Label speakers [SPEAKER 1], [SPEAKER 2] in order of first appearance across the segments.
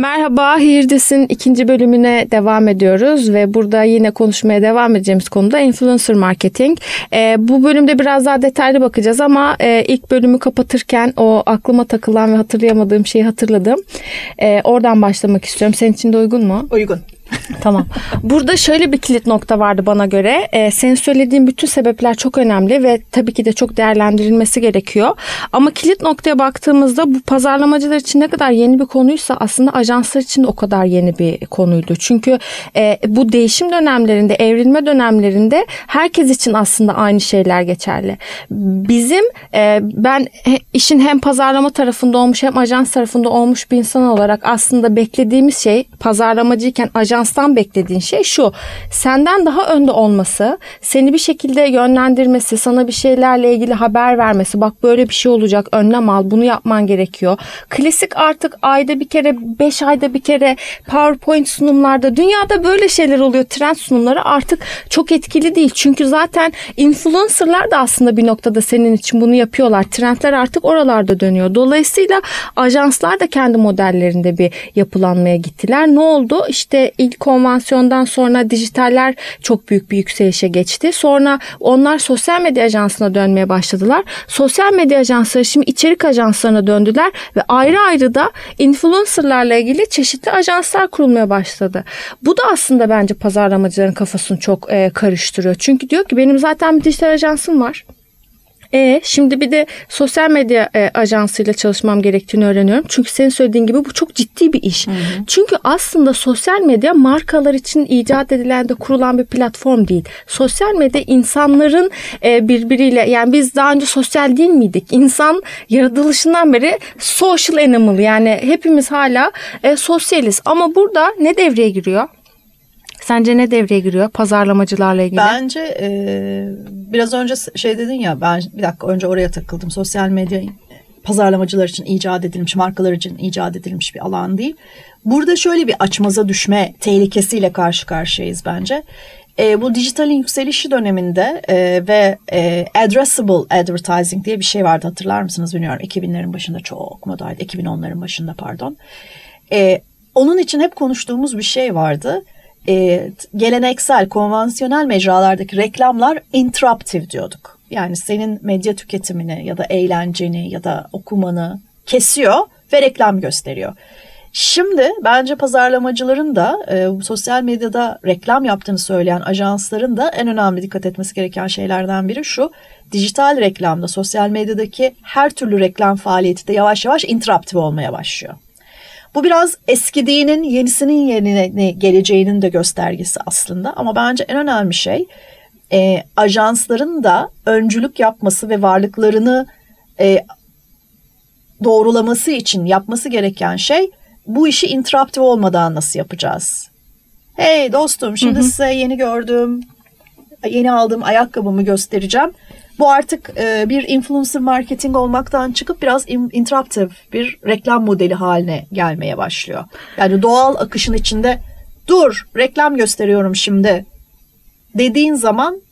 [SPEAKER 1] Merhaba, Hirdis'in ikinci bölümüne devam ediyoruz ve burada yine konuşmaya devam edeceğimiz konuda influencer marketing. E, bu bölümde biraz daha detaylı bakacağız ama e, ilk bölümü kapatırken o aklıma takılan ve hatırlayamadığım şeyi hatırladım. E, oradan başlamak istiyorum. Senin için de uygun mu?
[SPEAKER 2] Uygun.
[SPEAKER 1] Tamam. Burada şöyle bir kilit nokta vardı bana göre. Ee, senin söylediğin bütün sebepler çok önemli ve tabii ki de çok değerlendirilmesi gerekiyor. Ama kilit noktaya baktığımızda bu pazarlamacılar için ne kadar yeni bir konuysa aslında ajanslar için de o kadar yeni bir konuydu. Çünkü e, bu değişim dönemlerinde, evrilme dönemlerinde herkes için aslında aynı şeyler geçerli. Bizim e, ben işin hem pazarlama tarafında olmuş hem ajans tarafında olmuş bir insan olarak aslında beklediğimiz şey pazarlamacıyken ajans ajanstan beklediğin şey şu. Senden daha önde olması, seni bir şekilde yönlendirmesi, sana bir şeylerle ilgili haber vermesi. Bak böyle bir şey olacak, önlem al, bunu yapman gerekiyor. Klasik artık ayda bir kere, beş ayda bir kere PowerPoint sunumlarda dünyada böyle şeyler oluyor. Trend sunumları artık çok etkili değil. Çünkü zaten influencerlar da aslında bir noktada senin için bunu yapıyorlar. Trendler artık oralarda dönüyor. Dolayısıyla ajanslar da kendi modellerinde bir yapılanmaya gittiler. Ne oldu? İşte ilk konvansiyondan sonra dijitaller çok büyük bir yükselişe geçti. Sonra onlar sosyal medya ajansına dönmeye başladılar. Sosyal medya ajansları şimdi içerik ajanslarına döndüler ve ayrı ayrı da influencerlarla ilgili çeşitli ajanslar kurulmaya başladı. Bu da aslında bence pazarlamacıların kafasını çok e, karıştırıyor. Çünkü diyor ki benim zaten bir dijital ajansım var. E şimdi bir de sosyal medya e, ajansıyla çalışmam gerektiğini öğreniyorum. Çünkü senin söylediğin gibi bu çok ciddi bir iş. Hı hı. Çünkü aslında sosyal medya markalar için icat edilen de kurulan bir platform değil. Sosyal medya insanların e, birbiriyle yani biz daha önce sosyal değil miydik? İnsan yaratılışından beri social animal yani hepimiz hala e, sosyaliz. Ama burada ne devreye giriyor? Sence ne devreye giriyor pazarlamacılarla ilgili?
[SPEAKER 2] Bence e, biraz önce şey dedin ya ben bir dakika önce oraya takıldım. Sosyal medya pazarlamacılar için icat edilmiş, markalar için icat edilmiş bir alan değil. Burada şöyle bir açmaza düşme tehlikesiyle karşı karşıyayız bence. E, bu dijitalin yükselişi döneminde e, ve e, addressable advertising diye bir şey vardı hatırlar mısınız bilmiyorum. 2000'lerin başında çok modaydı. 2010'ların başında pardon. E, onun için hep konuştuğumuz bir şey vardı e, geleneksel, konvansiyonel mecralardaki reklamlar interruptive diyorduk. Yani senin medya tüketimini ya da eğlenceni ya da okumanı kesiyor ve reklam gösteriyor. Şimdi bence pazarlamacıların da e, sosyal medyada reklam yaptığını söyleyen ajansların da en önemli dikkat etmesi gereken şeylerden biri şu. Dijital reklamda, sosyal medyadaki her türlü reklam faaliyeti de yavaş yavaş interruptive olmaya başlıyor. Bu biraz eskidiğinin yenisinin yerine geleceğinin de göstergesi aslında. Ama bence en önemli şey e, ajansların da öncülük yapması ve varlıklarını e, doğrulaması için yapması gereken şey bu işi interruptive olmadan nasıl yapacağız? Hey dostum şimdi hı hı. size yeni gördüğüm, yeni aldığım ayakkabımı göstereceğim. Bu artık e, bir influencer marketing olmaktan çıkıp biraz interruptive bir reklam modeli haline gelmeye başlıyor. Yani doğal akışın içinde dur reklam gösteriyorum şimdi dediğin zaman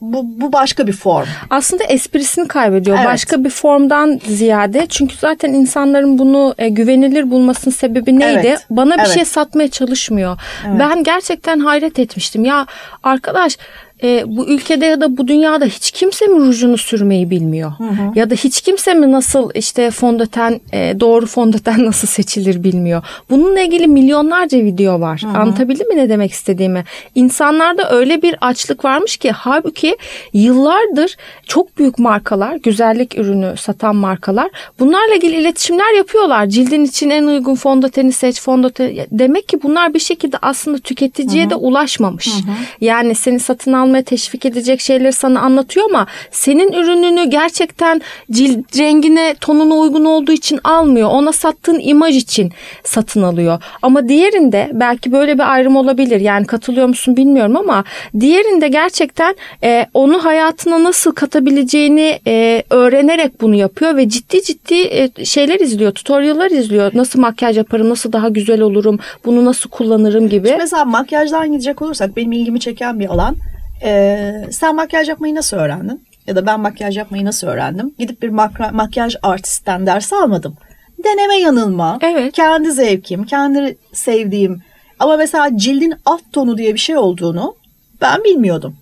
[SPEAKER 2] bu, bu başka bir form.
[SPEAKER 1] Aslında esprisini kaybediyor. Evet. Başka bir formdan ziyade. Çünkü zaten insanların bunu e, güvenilir bulmasının sebebi neydi? Evet. Bana bir evet. şey satmaya çalışmıyor. Evet. Ben gerçekten hayret etmiştim. Ya arkadaş e, bu ülkede ya da bu dünyada hiç kimse mi rujunu sürmeyi bilmiyor? Hı hı. Ya da hiç kimse mi nasıl işte fondöten e, doğru fondöten nasıl seçilir bilmiyor. Bununla ilgili milyonlarca video var. Hı hı. Anlatabildim mi ne demek istediğimi? İnsanlarda öyle bir açlık varmış ki halbuki yıllardır çok büyük markalar, güzellik ürünü satan markalar bunlarla ilgili iletişimler yapıyorlar. Cildin için en uygun fondöteni seç, fondöten. Demek ki bunlar bir şekilde aslında tüketiciye hı hı. de ulaşmamış. Hı hı. Yani seni satın al almaya teşvik edecek şeyleri sana anlatıyor ama senin ürününü gerçekten cilt rengine, tonuna uygun olduğu için almıyor. Ona sattığın imaj için satın alıyor. Ama diğerinde belki böyle bir ayrım olabilir. Yani katılıyor musun bilmiyorum ama diğerinde gerçekten e, onu hayatına nasıl katabileceğini e, öğrenerek bunu yapıyor ve ciddi ciddi e, şeyler izliyor, tutorial'lar izliyor. Nasıl makyaj yaparım, nasıl daha güzel olurum, bunu nasıl kullanırım gibi.
[SPEAKER 2] Şimdi mesela makyajdan gidecek olursak benim ilgimi çeken bir alan Ee, sen makyaj yapmayı nasıl öğrendin? Ya da ben makyaj yapmayı nasıl öğrendim? Gidip bir makra- makyaj artistten ders almadım. Deneme yanılma.
[SPEAKER 1] Evet.
[SPEAKER 2] Kendi zevkim, kendi sevdiğim. Ama mesela cildin alt tonu diye bir şey olduğunu ben bilmiyordum.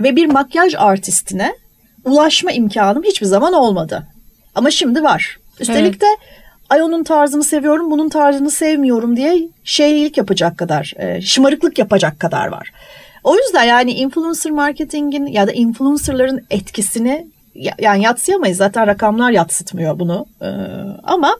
[SPEAKER 2] Ve bir makyaj artistine ulaşma imkanım hiçbir zaman olmadı. Ama şimdi var. Üstelik de ay onun tarzını seviyorum, bunun tarzını sevmiyorum diye şeylik yapacak kadar, e, şımarıklık yapacak kadar var. O yüzden yani influencer marketingin ya da influencerların etkisini ya- yani yatsıyamayız. Zaten rakamlar yatsıtmıyor bunu. Ee, ama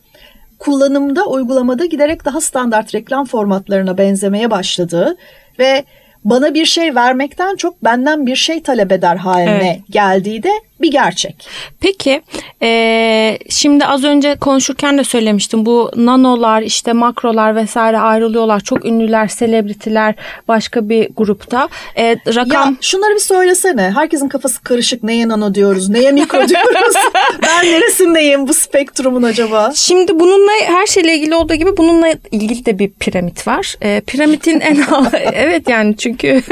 [SPEAKER 2] kullanımda, uygulamada giderek daha standart reklam formatlarına benzemeye başladığı ve bana bir şey vermekten çok benden bir şey talep eder haline
[SPEAKER 1] Evet.
[SPEAKER 2] geldiği de bir gerçek.
[SPEAKER 1] Peki eee, şimdi az önce konuşurken de söylemiştim bu nanolar işte makrolar vesaire ayrılıyorlar çok ünlüler selebritiler başka bir grupta Eee, rakam
[SPEAKER 2] Ya şunları bir söylesene. Herkesin kafası karışık. Neye nano diyoruz, neye mikro diyoruz. ben neresindeyim bu spektrumun acaba?
[SPEAKER 1] Şimdi bununla her şeyle ilgili olduğu gibi bununla ilgili de bir piramit var. Eee, piramidin en evet yani çünkü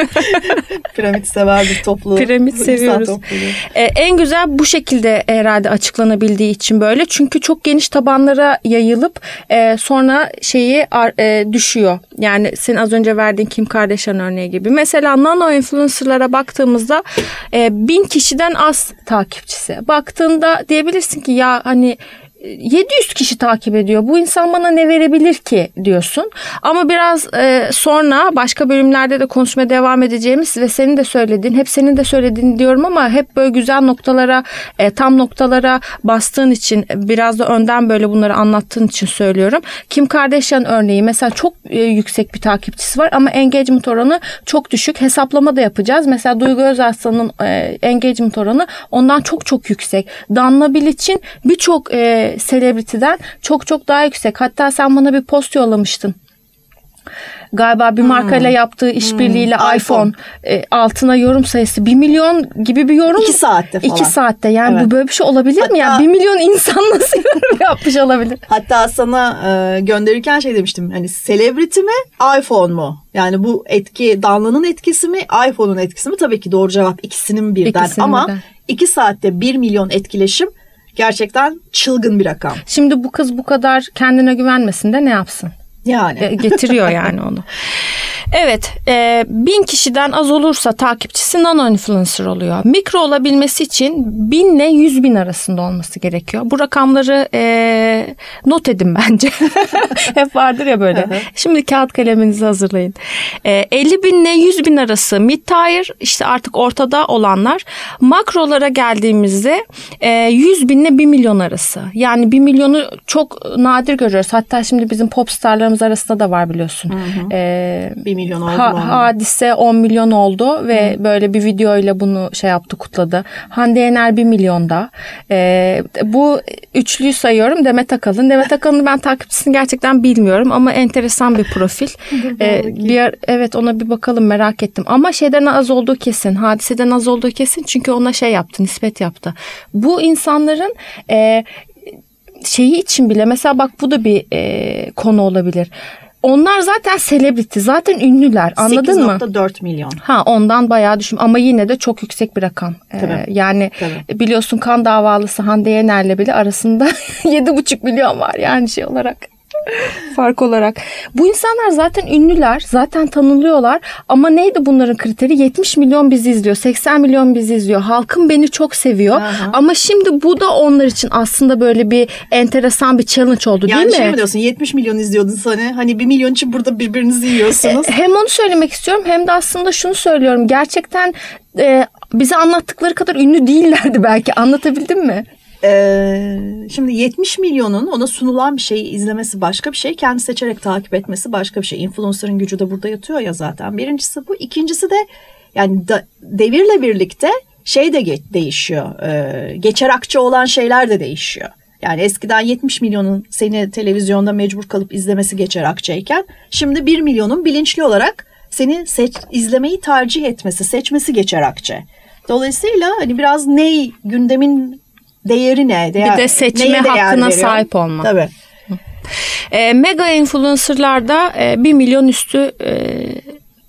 [SPEAKER 2] Piramit sever bir topluluğu.
[SPEAKER 1] Piramit seviyoruz.
[SPEAKER 2] topluluğu.
[SPEAKER 1] Ee, güzel bu şekilde herhalde açıklanabildiği için böyle. Çünkü çok geniş tabanlara yayılıp e, sonra şeyi e, düşüyor. Yani senin az önce verdiğin Kim Kardashian örneği gibi. Mesela nano influencerlara baktığımızda e, bin kişiden az takipçisi. Baktığında diyebilirsin ki ya hani 700 kişi takip ediyor. Bu insan bana ne verebilir ki diyorsun. Ama biraz e, sonra başka bölümlerde de konuşmaya devam edeceğimiz ve senin de söylediğin, hep senin de söylediğin diyorum ama hep böyle güzel noktalara, e, tam noktalara bastığın için biraz da önden böyle bunları anlattığın için söylüyorum. Kim Kardashian örneği mesela çok e, yüksek bir takipçisi var ama engagement oranı çok düşük. Hesaplama da yapacağız. Mesela Duygu Özaslan'ın e, engagement oranı ondan çok çok yüksek. Danla Bilic'in birçok e, selebritiden çok çok daha yüksek. Hatta sen bana bir post yollamıştın. Galiba bir markayla yaptığı işbirliğiyle
[SPEAKER 2] Hmm,
[SPEAKER 1] iPhone, e, altına yorum sayısı 1 milyon gibi bir yorum.
[SPEAKER 2] İki saatte falan.
[SPEAKER 1] 2 saatte yani
[SPEAKER 2] Evet.
[SPEAKER 1] bu böyle bir şey olabilir mi ya?
[SPEAKER 2] Hatta-
[SPEAKER 1] 1 milyon insan nasıl yorum yapmış olabilir?
[SPEAKER 2] Hatta sana e, gönderirken şey demiştim. Hani celebrity mi, iPhone mu? Yani bu etki Danla'nın etkisi mi, iPhone'un etkisi mi? Tabii ki doğru cevap ikisinin birden.
[SPEAKER 1] İkisinin
[SPEAKER 2] Ama
[SPEAKER 1] birden.
[SPEAKER 2] iki saatte 1 milyon etkileşim gerçekten çılgın bir rakam.
[SPEAKER 1] Şimdi bu kız bu kadar kendine güvenmesin de ne yapsın?
[SPEAKER 2] Yani.
[SPEAKER 1] Getiriyor yani onu. Evet, e, bin kişiden az olursa takipçisi nano influencer oluyor. Mikro olabilmesi için binle yüz bin arasında olması gerekiyor. Bu rakamları e, not edin bence. Hep vardır ya böyle. Şimdi kağıt kaleminizi hazırlayın. E, 50 binle 100 bin arası mid tier işte artık ortada olanlar. Makrolara geldiğimizde e, 100 binle 1 milyon arası. Yani 1 milyonu çok nadir görüyoruz. Hatta şimdi bizim popstarlarımız arasında da var biliyorsun. E,
[SPEAKER 2] 1 milyon oldu
[SPEAKER 1] Ha-
[SPEAKER 2] mu?
[SPEAKER 1] hadise 10 milyon oldu ve böyle bir videoyla bunu şey yaptı kutladı. Hande Yener 1 milyonda. Ee, bu üçlüyü sayıyorum Demet Akalın. Demet Akalın'ı ben takipçisini gerçekten bilmiyorum ama enteresan bir profil. Ee, bir evet ona bir bakalım merak ettim. Ama şeyden az olduğu kesin. Hadiseden az olduğu kesin çünkü ona şey yaptı, nispet yaptı. Bu insanların e, şeyi için bile mesela bak bu da bir e, konu olabilir. Onlar zaten selebriti, zaten ünlüler. Anladın mı?
[SPEAKER 2] 8.4 milyon.
[SPEAKER 1] Ha ondan bayağı düşün ama yine de çok yüksek bir rakam. Ee,
[SPEAKER 2] Tabii.
[SPEAKER 1] yani
[SPEAKER 2] Tabii.
[SPEAKER 1] biliyorsun kan davalısı Hande Yener'le bile arasında 7,5 milyon var yani şey olarak. Fark olarak. Bu insanlar zaten ünlüler, zaten tanınıyorlar ama neydi bunların kriteri? 70 milyon bizi izliyor, 80 milyon bizi izliyor. Halkım beni çok seviyor.
[SPEAKER 2] Aha.
[SPEAKER 1] Ama şimdi bu da onlar için aslında böyle bir enteresan bir challenge oldu
[SPEAKER 2] Yani
[SPEAKER 1] değil
[SPEAKER 2] şey
[SPEAKER 1] mi?
[SPEAKER 2] mi diyorsun 70 milyon izliyordun sana. Hani 1 milyon için burada birbirinizi yiyorsunuz.
[SPEAKER 1] E, Hem onu söylemek istiyorum hem de aslında şunu söylüyorum. Gerçekten e, bize anlattıkları kadar ünlü değillerdi belki. Anlatabildim mi?
[SPEAKER 2] Ee, şimdi 70 milyonun ona sunulan bir şeyi izlemesi başka bir şey. Kendi seçerek takip etmesi başka bir şey. Influencer'ın gücü de burada yatıyor ya zaten. Birincisi bu. İkincisi de yani da- devirle birlikte şey de ge- değişiyor. Ee, geçer akçe olan şeyler de değişiyor. Yani eskiden 70 milyonun seni televizyonda mecbur kalıp izlemesi geçer akçeyken şimdi 1 milyonun bilinçli olarak seni seç, izlemeyi tercih etmesi, seçmesi geçer akçe. Dolayısıyla hani biraz ney gündemin değeri ne? Değer,
[SPEAKER 1] Bir de seçme hakkına
[SPEAKER 2] veriyor?
[SPEAKER 1] sahip olma.
[SPEAKER 2] Tabii.
[SPEAKER 1] E, mega influencerlarda e, 1 milyon üstü e,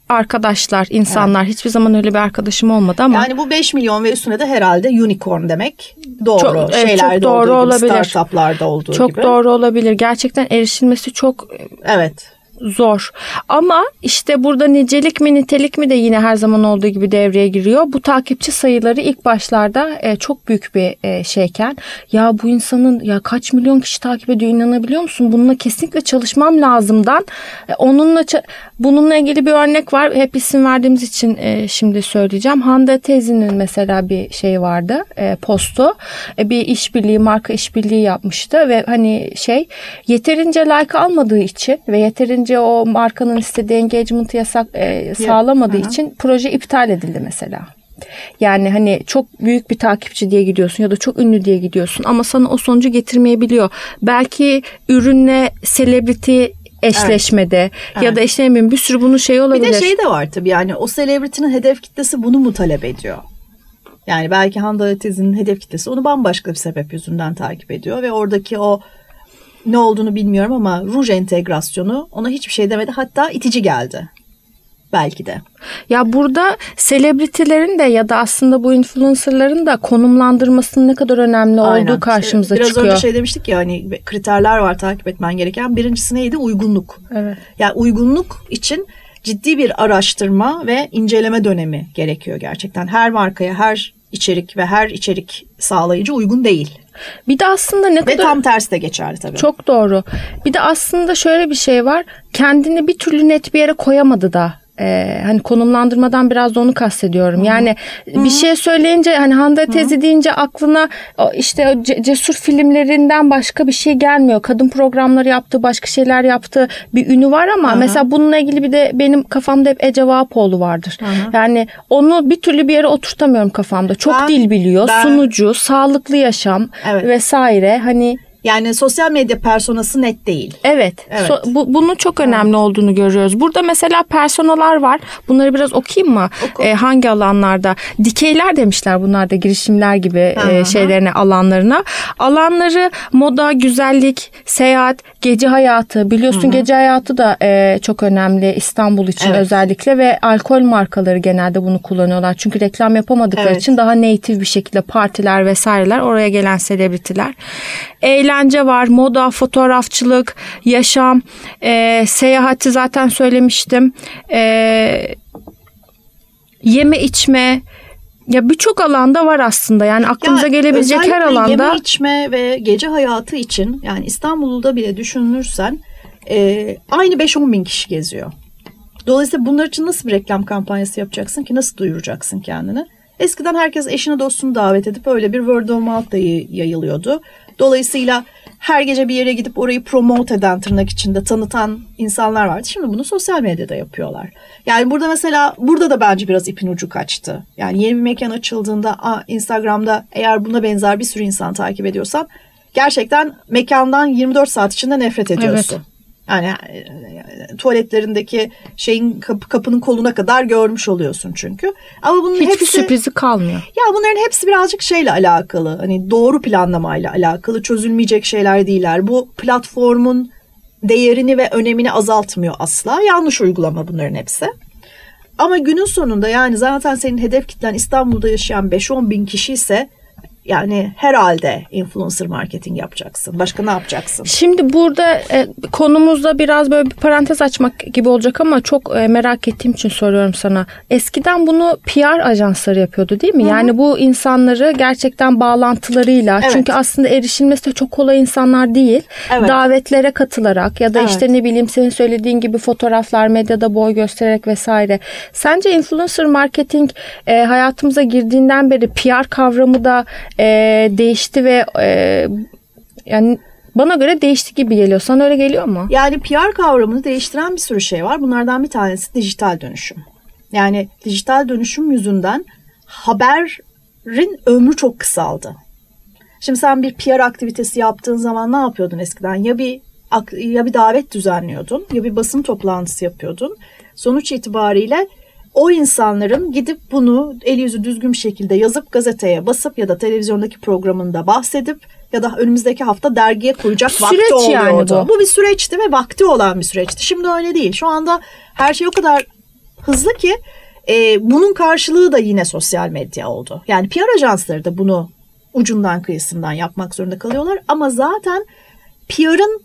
[SPEAKER 1] arkadaşlar, insanlar. Hiçbir zaman öyle bir arkadaşım olmadı ama.
[SPEAKER 2] Yani bu 5 milyon ve üstüne de herhalde unicorn demek doğru.
[SPEAKER 1] Çok- evet,
[SPEAKER 2] Şeylerde
[SPEAKER 1] çok doğru
[SPEAKER 2] olduğu gibi,
[SPEAKER 1] olabilir.
[SPEAKER 2] startuplarda olduğu
[SPEAKER 1] çok
[SPEAKER 2] gibi.
[SPEAKER 1] doğru olabilir. Gerçekten erişilmesi çok
[SPEAKER 2] Evet.
[SPEAKER 1] Zor. Ama işte burada nicelik mi nitelik mi de yine her zaman olduğu gibi devreye giriyor. Bu takipçi sayıları ilk başlarda e, çok büyük bir e, şeyken ya bu insanın ya kaç milyon kişi takip ediyor inanabiliyor musun? Bununla kesinlikle çalışmam lazımdan. E, onunla ça- bununla ilgili bir örnek var. Hep isim verdiğimiz için e, şimdi söyleyeceğim. Hande teyzenin mesela bir şey vardı. E, postu. E, bir işbirliği, marka işbirliği yapmıştı ve hani şey yeterince like almadığı için ve yeterince o markanın istediği engagement'ı yasak e, sağlamadığı
[SPEAKER 2] Aha.
[SPEAKER 1] için proje iptal edildi mesela. Yani hani çok büyük bir takipçi diye gidiyorsun ya da çok ünlü diye gidiyorsun ama sana o sonucu getirmeyebiliyor. Belki ürünle celebrity eşleşmede ya
[SPEAKER 2] Evet.
[SPEAKER 1] da işte ne bileyim bir sürü bunun şeyi
[SPEAKER 2] Bir
[SPEAKER 1] olabilir.
[SPEAKER 2] de şey de var tabii yani o celebrity'nin hedef kitlesi bunu mu talep ediyor? Yani belki Hande Atez'in hedef kitlesi onu bambaşka bir sebep yüzünden takip ediyor ve oradaki o ne olduğunu bilmiyorum ama ruj entegrasyonu ona hiçbir şey demedi hatta itici geldi. Belki de.
[SPEAKER 1] Ya burada selebritilerin de ya da aslında bu influencerların da konumlandırmasının ne kadar önemli
[SPEAKER 2] Aynen.
[SPEAKER 1] olduğu karşımıza
[SPEAKER 2] Biraz
[SPEAKER 1] çıkıyor.
[SPEAKER 2] önce şey demiştik ya hani kriterler var takip etmen gereken. Birincisi neydi? Uygunluk.
[SPEAKER 1] Evet.
[SPEAKER 2] Yani uygunluk için ciddi bir araştırma ve inceleme dönemi gerekiyor gerçekten. Her markaya, her içerik ve her içerik sağlayıcı uygun değil.
[SPEAKER 1] Bir de aslında ne
[SPEAKER 2] Ve
[SPEAKER 1] kadar
[SPEAKER 2] tam tersi de geçerli tabii.
[SPEAKER 1] Çok doğru. Bir de aslında şöyle bir şey var. Kendini bir türlü net bir yere koyamadı da. Ee, hani konumlandırmadan biraz da onu kastediyorum. Yani bir şey söyleyince hani Hande teyze deyince aklına işte o cesur filmlerinden başka bir şey gelmiyor. Kadın programları yaptı, başka şeyler yaptı. Bir ünü var ama mesela bununla ilgili bir de benim kafamda hep Ece Vahapoğlu vardır. Yani onu bir türlü bir yere oturtamıyorum kafamda. Çok
[SPEAKER 2] Ben-
[SPEAKER 1] dil biliyor,
[SPEAKER 2] ben-
[SPEAKER 1] sunucu, sağlıklı yaşam
[SPEAKER 2] Evet.
[SPEAKER 1] vesaire. Hani
[SPEAKER 2] Yani sosyal medya personası net değil.
[SPEAKER 1] Evet.
[SPEAKER 2] Evet.
[SPEAKER 1] So- bu, bunun çok önemli olduğunu görüyoruz. Burada mesela personalar var. Bunları biraz okuyayım mı?
[SPEAKER 2] Oku.
[SPEAKER 1] Ee, hangi alanlarda? Dikeyler demişler bunlar da girişimler gibi
[SPEAKER 2] Hı
[SPEAKER 1] e, şeylerine, alanlarına. Alanları moda, güzellik, seyahat, gece hayatı. Biliyorsun gece hayatı da e, çok önemli İstanbul için
[SPEAKER 2] Evet.
[SPEAKER 1] özellikle ve alkol markaları genelde bunu kullanıyorlar. Çünkü reklam yapamadıkları
[SPEAKER 2] Evet.
[SPEAKER 1] için daha native bir şekilde partiler vesaireler oraya gelen selebritiler. Eğlence var, moda, fotoğrafçılık, yaşam, e, seyahati zaten söylemiştim. E, yeme içme ya birçok alanda var aslında. Yani aklımıza
[SPEAKER 2] Ya
[SPEAKER 1] gelebilecek her alanda
[SPEAKER 2] Yeme içme ve gece hayatı için yani İstanbul'da bile düşünürsen e, aynı 5-10 bin kişi geziyor. Dolayısıyla bunlar için nasıl bir reklam kampanyası yapacaksın ki? Nasıl duyuracaksın kendini? Eskiden herkes eşini dostunu davet edip öyle bir word of mouth yayılıyordu. Dolayısıyla her gece bir yere gidip orayı promote eden tırnak içinde tanıtan insanlar vardı. Şimdi bunu sosyal medyada yapıyorlar. Yani burada mesela burada da bence biraz ipin ucu kaçtı. Yani yeni bir mekan açıldığında Aa, Instagram'da eğer buna benzer bir sürü insan takip ediyorsan gerçekten mekandan 24 saat içinde nefret ediyorsun. Yani e, tuvaletlerindeki şeyin kapı, kapının koluna kadar görmüş oluyorsun çünkü. Ama bunun
[SPEAKER 1] hiçbir
[SPEAKER 2] hepsi
[SPEAKER 1] sürprizi kalmıyor.
[SPEAKER 2] ya bunların hepsi birazcık şeyle alakalı. Hani doğru planlamayla alakalı çözülmeyecek şeyler değiller. Bu platformun değerini ve önemini azaltmıyor asla. Yanlış uygulama bunların hepsi. Ama günün sonunda yani zaten senin hedef kitlen İstanbul'da yaşayan 5-10 bin kişi ise yani herhalde influencer marketing yapacaksın. Başka ne yapacaksın?
[SPEAKER 1] Şimdi burada e, konumuzda biraz böyle bir parantez açmak gibi olacak ama çok e, merak ettiğim için soruyorum sana. Eskiden bunu PR ajansları yapıyordu değil mi? Yani bu insanları gerçekten bağlantılarıyla
[SPEAKER 2] Evet.
[SPEAKER 1] çünkü aslında erişilmesi de çok kolay insanlar değil.
[SPEAKER 2] Evet.
[SPEAKER 1] Davetlere katılarak ya da
[SPEAKER 2] Evet.
[SPEAKER 1] işte ne bileyim senin söylediğin gibi fotoğraflar medyada boy göstererek vesaire. Sence influencer marketing e, hayatımıza girdiğinden beri PR kavramı da e, değişti ve e, yani bana göre değişti gibi geliyor. Sana öyle geliyor mu?
[SPEAKER 2] Yani PR kavramını değiştiren bir sürü şey var. Bunlardan bir tanesi dijital dönüşüm. Yani dijital dönüşüm yüzünden haberin ömrü çok kısaldı. Şimdi sen bir PR aktivitesi yaptığın zaman ne yapıyordun eskiden? Ya bir ya bir davet düzenliyordun ya bir basın toplantısı yapıyordun. Sonuç itibariyle o insanların gidip bunu el yüzü düzgün bir şekilde yazıp gazeteye basıp ya da televizyondaki programında bahsedip ya da önümüzdeki hafta dergiye koyacak
[SPEAKER 1] Süreç
[SPEAKER 2] vakti oluyordu.
[SPEAKER 1] yani bu.
[SPEAKER 2] bu bir süreçti ve vakti olan bir süreçti. Şimdi öyle değil. Şu anda her şey o kadar hızlı ki e, bunun karşılığı da yine sosyal medya oldu. Yani PR ajansları da bunu ucundan kıyısından yapmak zorunda kalıyorlar ama zaten PR'ın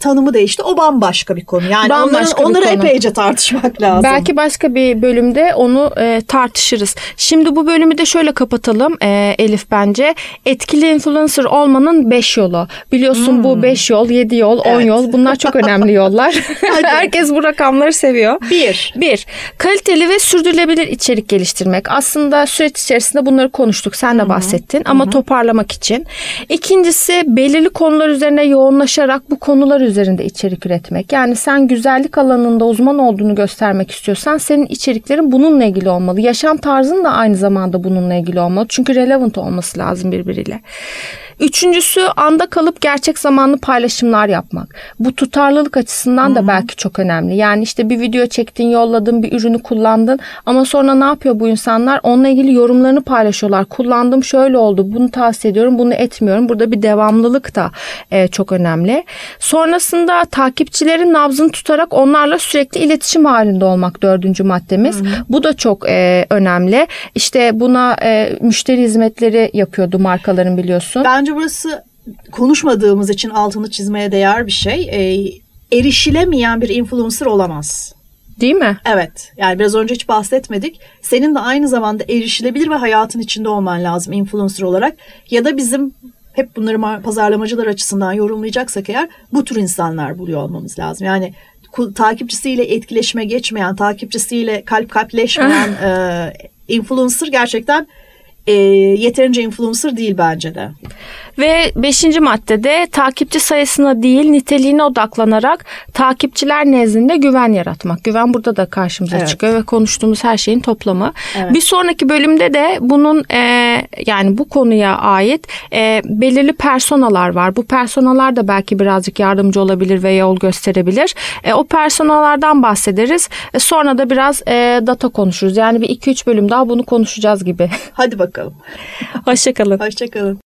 [SPEAKER 2] tanımı değişti. O bambaşka bir konu. Yani
[SPEAKER 1] Bambaşka
[SPEAKER 2] onları, onları
[SPEAKER 1] konu.
[SPEAKER 2] epeyce tartışmak lazım.
[SPEAKER 1] Belki başka bir bölümde onu e, tartışırız. Şimdi bu bölümü de şöyle kapatalım e, Elif bence. Etkili influencer olmanın 5 yolu. Biliyorsun bu 5 yol, 7 yol, 10
[SPEAKER 2] Hmm. Evet.
[SPEAKER 1] yol bunlar çok önemli yollar. Herkes bu rakamları seviyor.
[SPEAKER 2] bir.
[SPEAKER 1] Bir, kaliteli ve sürdürülebilir içerik geliştirmek. Aslında süreç içerisinde bunları konuştuk. Sen de bahsettin ama toparlamak için. İkincisi belirli konular üzerine yoğunlaşarak bu konular üzerinde içerik üretmek. Yani sen güzellik alanında uzman olduğunu göstermek istiyorsan senin içeriklerin bununla ilgili olmalı. Yaşam tarzın da aynı zamanda bununla ilgili olmalı. Çünkü relevant olması lazım birbiriyle. Üçüncüsü anda kalıp gerçek zamanlı paylaşımlar yapmak. Bu tutarlılık açısından da belki çok önemli. Yani işte bir video çektin, yolladın, bir ürünü kullandın ama sonra ne yapıyor bu insanlar? Onunla ilgili yorumlarını paylaşıyorlar. Kullandım şöyle oldu, bunu tavsiye ediyorum, bunu etmiyorum. Burada bir devamlılık da e, çok önemli. Sonrasında takipçilerin nabzını tutarak onlarla sürekli iletişim halinde olmak dördüncü maddemiz. Bu da çok e, önemli. İşte buna e, müşteri hizmetleri yapıyordu markaların biliyorsun.
[SPEAKER 2] Bence burası konuşmadığımız için altını çizmeye değer bir şey. Ee, erişilemeyen bir influencer olamaz.
[SPEAKER 1] Değil mi?
[SPEAKER 2] Evet. Yani biraz önce hiç bahsetmedik. Senin de aynı zamanda erişilebilir ve hayatın içinde olman lazım influencer olarak. Ya da bizim hep bunları pazarlamacılar açısından yorumlayacaksak eğer bu tür insanlar buluyor olmamız lazım. Yani takipçisiyle etkileşime geçmeyen, takipçisiyle kalp kalpleşmeyen e, influencer gerçekten e, yeterince influencer değil bence de.
[SPEAKER 1] Ve beşinci maddede takipçi sayısına değil niteliğine odaklanarak takipçiler nezdinde güven yaratmak. Güven burada da karşımıza
[SPEAKER 2] Evet.
[SPEAKER 1] çıkıyor ve konuştuğumuz her şeyin toplamı.
[SPEAKER 2] Evet.
[SPEAKER 1] Bir sonraki bölümde de bunun e, yani bu konuya ait e, belirli personalar var. Bu personalar da belki birazcık yardımcı olabilir ve yol gösterebilir. E, o personalardan bahsederiz. E, sonra da biraz e, data konuşuruz. Yani bir 2-3 bölüm daha bunu konuşacağız gibi.
[SPEAKER 2] Hadi bakalım.
[SPEAKER 1] Hoşçakalın.
[SPEAKER 2] Hoşçakalın.